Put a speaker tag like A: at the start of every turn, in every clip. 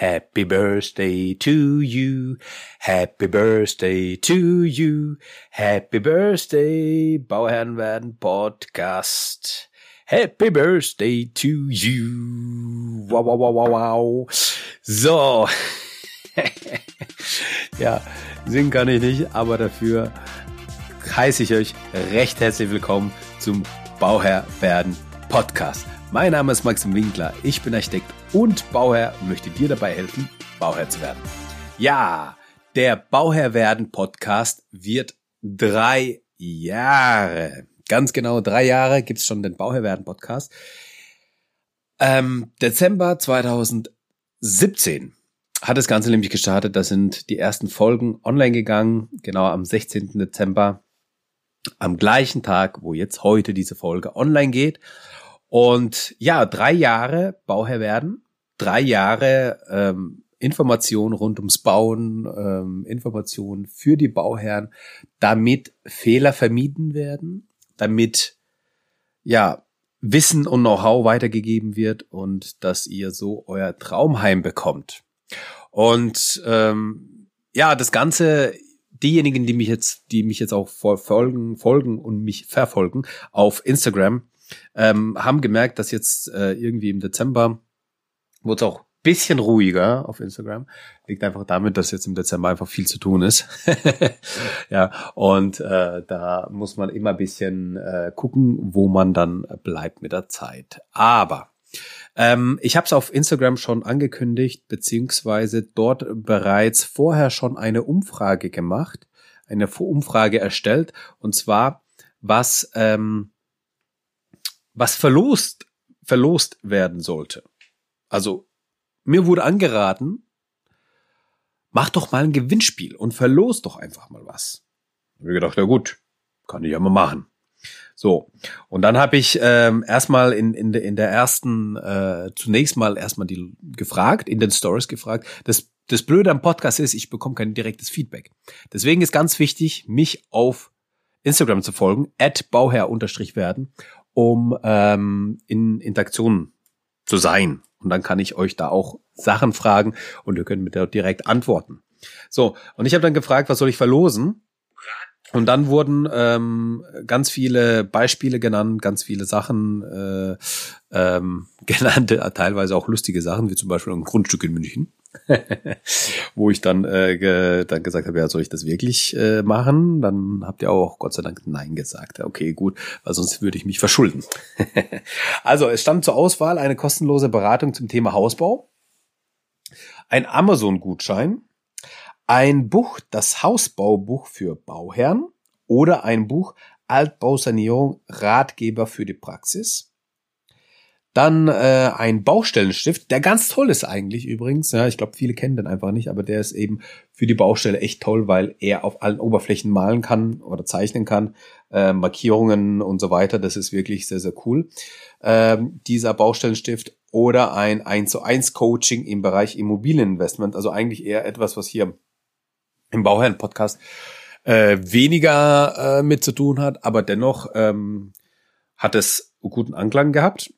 A: Happy Birthday to you. Happy Birthday to you. Happy Birthday, Bauherren werden Podcast. Happy Birthday to you. Wow, wow, wow, wow, wow. So. ja, singen kann ich nicht, aber dafür heiße ich euch recht herzlich willkommen zum Bauherr werden Podcast. Mein Name ist Maxim Winkler, ich bin Architekt und Bauherr möchte dir dabei helfen, Bauherr zu werden. Ja, der Bauherr werden Podcast wird drei Jahre. Ganz genau drei Jahre gibt's schon den Bauherr werden Podcast. Ähm, Dezember 2017 hat das Ganze nämlich gestartet. Da sind die ersten Folgen online gegangen, genau am 16. Dezember, am gleichen Tag, wo jetzt heute diese Folge online geht. Und ja, drei Jahre Bauherr werden, drei Jahre ähm, Informationen rund ums Bauen, ähm, Informationen für die Bauherren, damit Fehler vermieden werden, damit ja Wissen und Know-how weitergegeben wird und dass ihr so euer Traumheim bekommt. Und ähm, ja, das Ganze, diejenigen, die mich jetzt, die mich jetzt auch folgen, folgen und mich verfolgen auf Instagram, ähm, haben gemerkt, dass jetzt äh, irgendwie im Dezember wurde es auch bisschen ruhiger auf Instagram. Liegt einfach damit, dass jetzt im Dezember einfach viel zu tun ist. ja, und äh, da muss man immer bisschen äh, gucken, wo man dann bleibt mit der Zeit. Aber ähm, ich habe es auf Instagram schon angekündigt, beziehungsweise dort bereits vorher schon eine Umfrage gemacht, eine Umfrage erstellt, und zwar was ähm, was verlost, verlost werden sollte. Also, mir wurde angeraten, mach doch mal ein Gewinnspiel und verlost doch einfach mal was. Hab ich gedacht, ja gut, kann ich ja mal machen. So, und dann habe ich ähm, erstmal in, in, in der ersten, äh, zunächst mal erstmal die gefragt, in den Stories gefragt. Das, das Blöde am Podcast ist, ich bekomme kein direktes Feedback. Deswegen ist ganz wichtig, mich auf Instagram zu folgen, at bauherr-werden um ähm, in Interaktion zu sein. Und dann kann ich euch da auch Sachen fragen und ihr könnt mir da direkt antworten. So, und ich habe dann gefragt, was soll ich verlosen? Und dann wurden ähm, ganz viele Beispiele genannt, ganz viele Sachen äh, ähm, genannt, teilweise auch lustige Sachen, wie zum Beispiel ein Grundstück in München. wo ich dann, äh, ge, dann gesagt habe, ja, soll ich das wirklich äh, machen? Dann habt ihr auch Gott sei Dank Nein gesagt. Okay, gut, weil sonst würde ich mich verschulden. also es stand zur Auswahl eine kostenlose Beratung zum Thema Hausbau, ein Amazon-Gutschein, ein Buch, das Hausbaubuch für Bauherren oder ein Buch Altbausanierung, Ratgeber für die Praxis dann äh, ein Baustellenstift, der ganz toll ist eigentlich übrigens. Ja, ich glaube, viele kennen den einfach nicht, aber der ist eben für die Baustelle echt toll, weil er auf allen Oberflächen malen kann oder zeichnen kann, äh, Markierungen und so weiter. Das ist wirklich sehr, sehr cool. Ähm, dieser Baustellenstift oder ein 1 zu 1 Coaching im Bereich Immobilieninvestment. Also eigentlich eher etwas, was hier im Bauherren-Podcast äh, weniger äh, mit zu tun hat, aber dennoch ähm, hat es guten Anklang gehabt.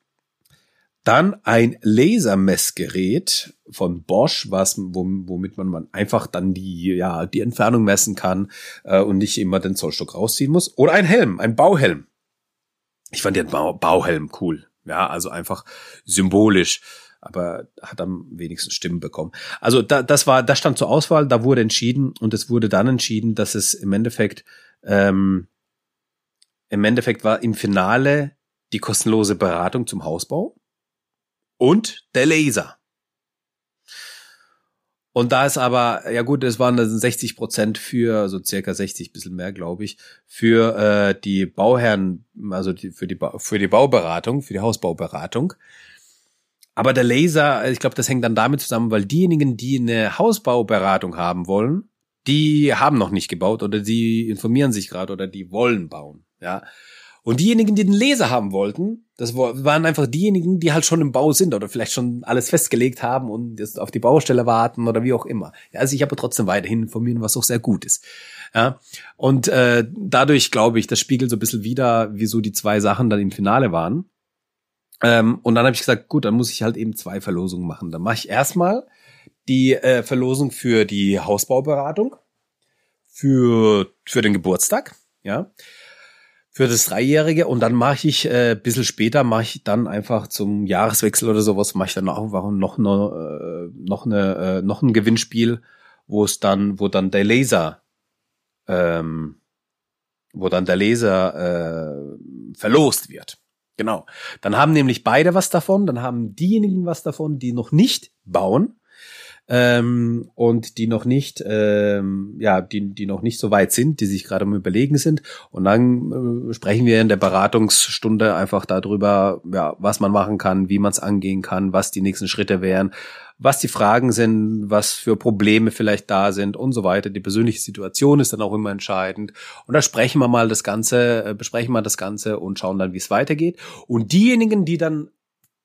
A: Dann ein Lasermessgerät von Bosch, was, womit man einfach dann die, ja, die Entfernung messen kann äh, und nicht immer den Zollstock rausziehen muss. Oder ein Helm, ein Bauhelm. Ich fand den Bauhelm cool. Ja, also einfach symbolisch, aber hat am wenigsten Stimmen bekommen. Also da, das war, das stand zur Auswahl, da wurde entschieden und es wurde dann entschieden, dass es im Endeffekt, ähm, im Endeffekt war im Finale die kostenlose Beratung zum Hausbau und der Laser. Und da ist aber, ja gut, es waren 60 Prozent für, so circa 60, bisschen mehr, glaube ich, für äh, die Bauherren, also die, für, die, für die Bauberatung, für die Hausbauberatung. Aber der Laser, ich glaube, das hängt dann damit zusammen, weil diejenigen, die eine Hausbauberatung haben wollen, die haben noch nicht gebaut oder die informieren sich gerade oder die wollen bauen. Ja. Und diejenigen, die den Leser haben wollten, das waren einfach diejenigen, die halt schon im Bau sind oder vielleicht schon alles festgelegt haben und jetzt auf die Baustelle warten oder wie auch immer. Ja, also ich aber trotzdem weiterhin informieren, was auch sehr gut ist. Ja, und äh, dadurch glaube ich, das spiegelt so ein bisschen wieder, wieso die zwei Sachen dann im Finale waren. Ähm, und dann habe ich gesagt, gut, dann muss ich halt eben zwei Verlosungen machen. Dann mache ich erstmal die äh, Verlosung für die Hausbauberatung, für, für den Geburtstag, ja, für das Dreijährige und dann mache ich äh, bisschen später mache ich dann einfach zum Jahreswechsel oder sowas mache ich dann auch noch eine äh, noch eine äh, noch ein Gewinnspiel, wo es dann wo dann der Laser ähm, wo dann der Laser äh, verlost wird. Genau. Dann haben nämlich beide was davon, dann haben diejenigen was davon, die noch nicht bauen ähm, und die noch nicht, ähm, ja, die, die noch nicht so weit sind, die sich gerade am Überlegen sind. Und dann äh, sprechen wir in der Beratungsstunde einfach darüber, ja, was man machen kann, wie man es angehen kann, was die nächsten Schritte wären, was die Fragen sind, was für Probleme vielleicht da sind und so weiter. Die persönliche Situation ist dann auch immer entscheidend. Und da sprechen wir mal das Ganze, äh, besprechen wir das Ganze und schauen dann, wie es weitergeht. Und diejenigen, die dann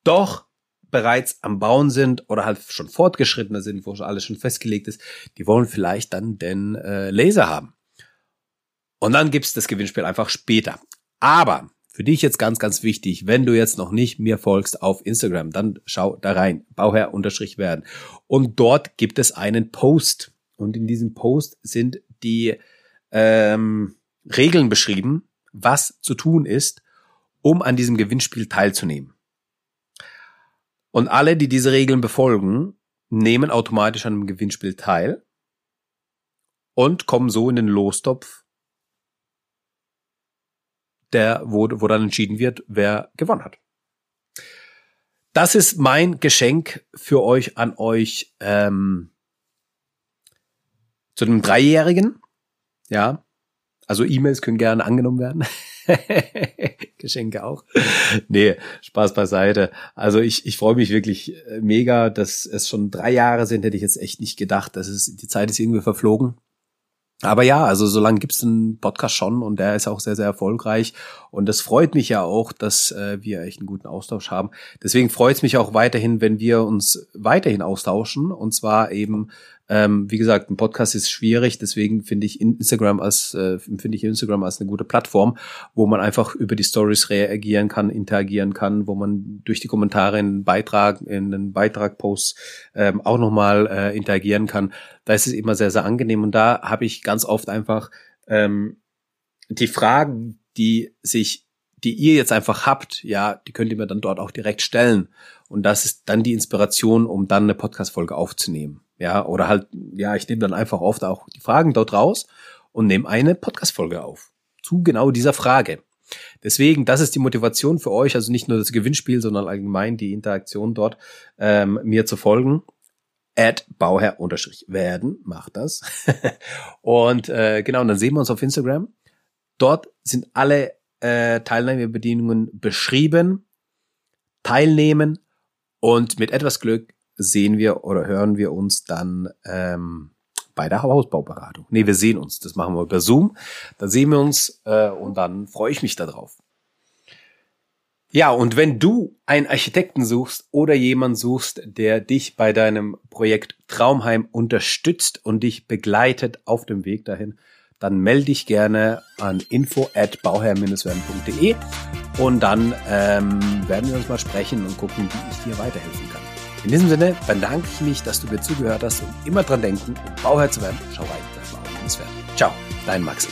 A: doch bereits am Bauen sind oder halt schon fortgeschrittener sind, wo schon alles schon festgelegt ist, die wollen vielleicht dann den äh, Laser haben. Und dann gibt's das Gewinnspiel einfach später. Aber für dich jetzt ganz, ganz wichtig, wenn du jetzt noch nicht mir folgst auf Instagram, dann schau da rein, Bauherr unterstrich werden. Und dort gibt es einen Post. Und in diesem Post sind die ähm, Regeln beschrieben, was zu tun ist, um an diesem Gewinnspiel teilzunehmen. Und alle, die diese Regeln befolgen, nehmen automatisch an einem Gewinnspiel teil und kommen so in den Lostopf, der, wo, wo dann entschieden wird, wer gewonnen hat. Das ist mein Geschenk für euch an euch ähm, zu einem Dreijährigen. Ja, also E-Mails können gerne angenommen werden. Geschenke auch. nee, Spaß beiseite. Also ich, ich freue mich wirklich äh, mega, dass es schon drei Jahre sind, hätte ich jetzt echt nicht gedacht. Das ist, die Zeit ist irgendwie verflogen. Aber ja, also so lange gibt's den Podcast schon und der ist auch sehr, sehr erfolgreich. Und das freut mich ja auch, dass äh, wir echt einen guten Austausch haben. Deswegen freut es mich auch weiterhin, wenn wir uns weiterhin austauschen. Und zwar eben ähm, wie gesagt, ein Podcast ist schwierig, deswegen finde ich Instagram als äh, finde ich Instagram als eine gute Plattform, wo man einfach über die Stories reagieren kann, interagieren kann, wo man durch die Kommentare in Beitrag, in den Beitrag Posts ähm, auch nochmal äh, interagieren kann. Da ist es immer sehr sehr angenehm und da habe ich ganz oft einfach ähm, die Fragen, die sich die ihr jetzt einfach habt, ja, die könnt ihr mir dann dort auch direkt stellen. Und das ist dann die Inspiration, um dann eine Podcast-Folge aufzunehmen. Ja, oder halt, ja, ich nehme dann einfach oft auch die Fragen dort raus und nehme eine Podcast-Folge auf. Zu genau dieser Frage. Deswegen, das ist die Motivation für euch, also nicht nur das Gewinnspiel, sondern allgemein die Interaktion dort, ähm, mir zu folgen. Ad Bauherr unterstrich werden, macht das. und äh, genau, und dann sehen wir uns auf Instagram. Dort sind alle äh, Teilnahmebedingungen beschrieben. Teilnehmen und mit etwas Glück sehen wir oder hören wir uns dann ähm, bei der Hausbauberatung. Nee, wir sehen uns. Das machen wir über Zoom. Da sehen wir uns äh, und dann freue ich mich darauf. Ja, und wenn du einen Architekten suchst oder jemanden suchst, der dich bei deinem Projekt Traumheim unterstützt und dich begleitet auf dem Weg dahin, dann melde dich gerne an info at bauherr-werden.de und dann ähm, werden wir uns mal sprechen und gucken, wie ich dir weiterhelfen kann. In diesem Sinne bedanke ich mich, dass du mir zugehört hast und immer dran denken, um Bauherr zu werden. Schau rein, Bauherr werden. Ciao, dein Maxi.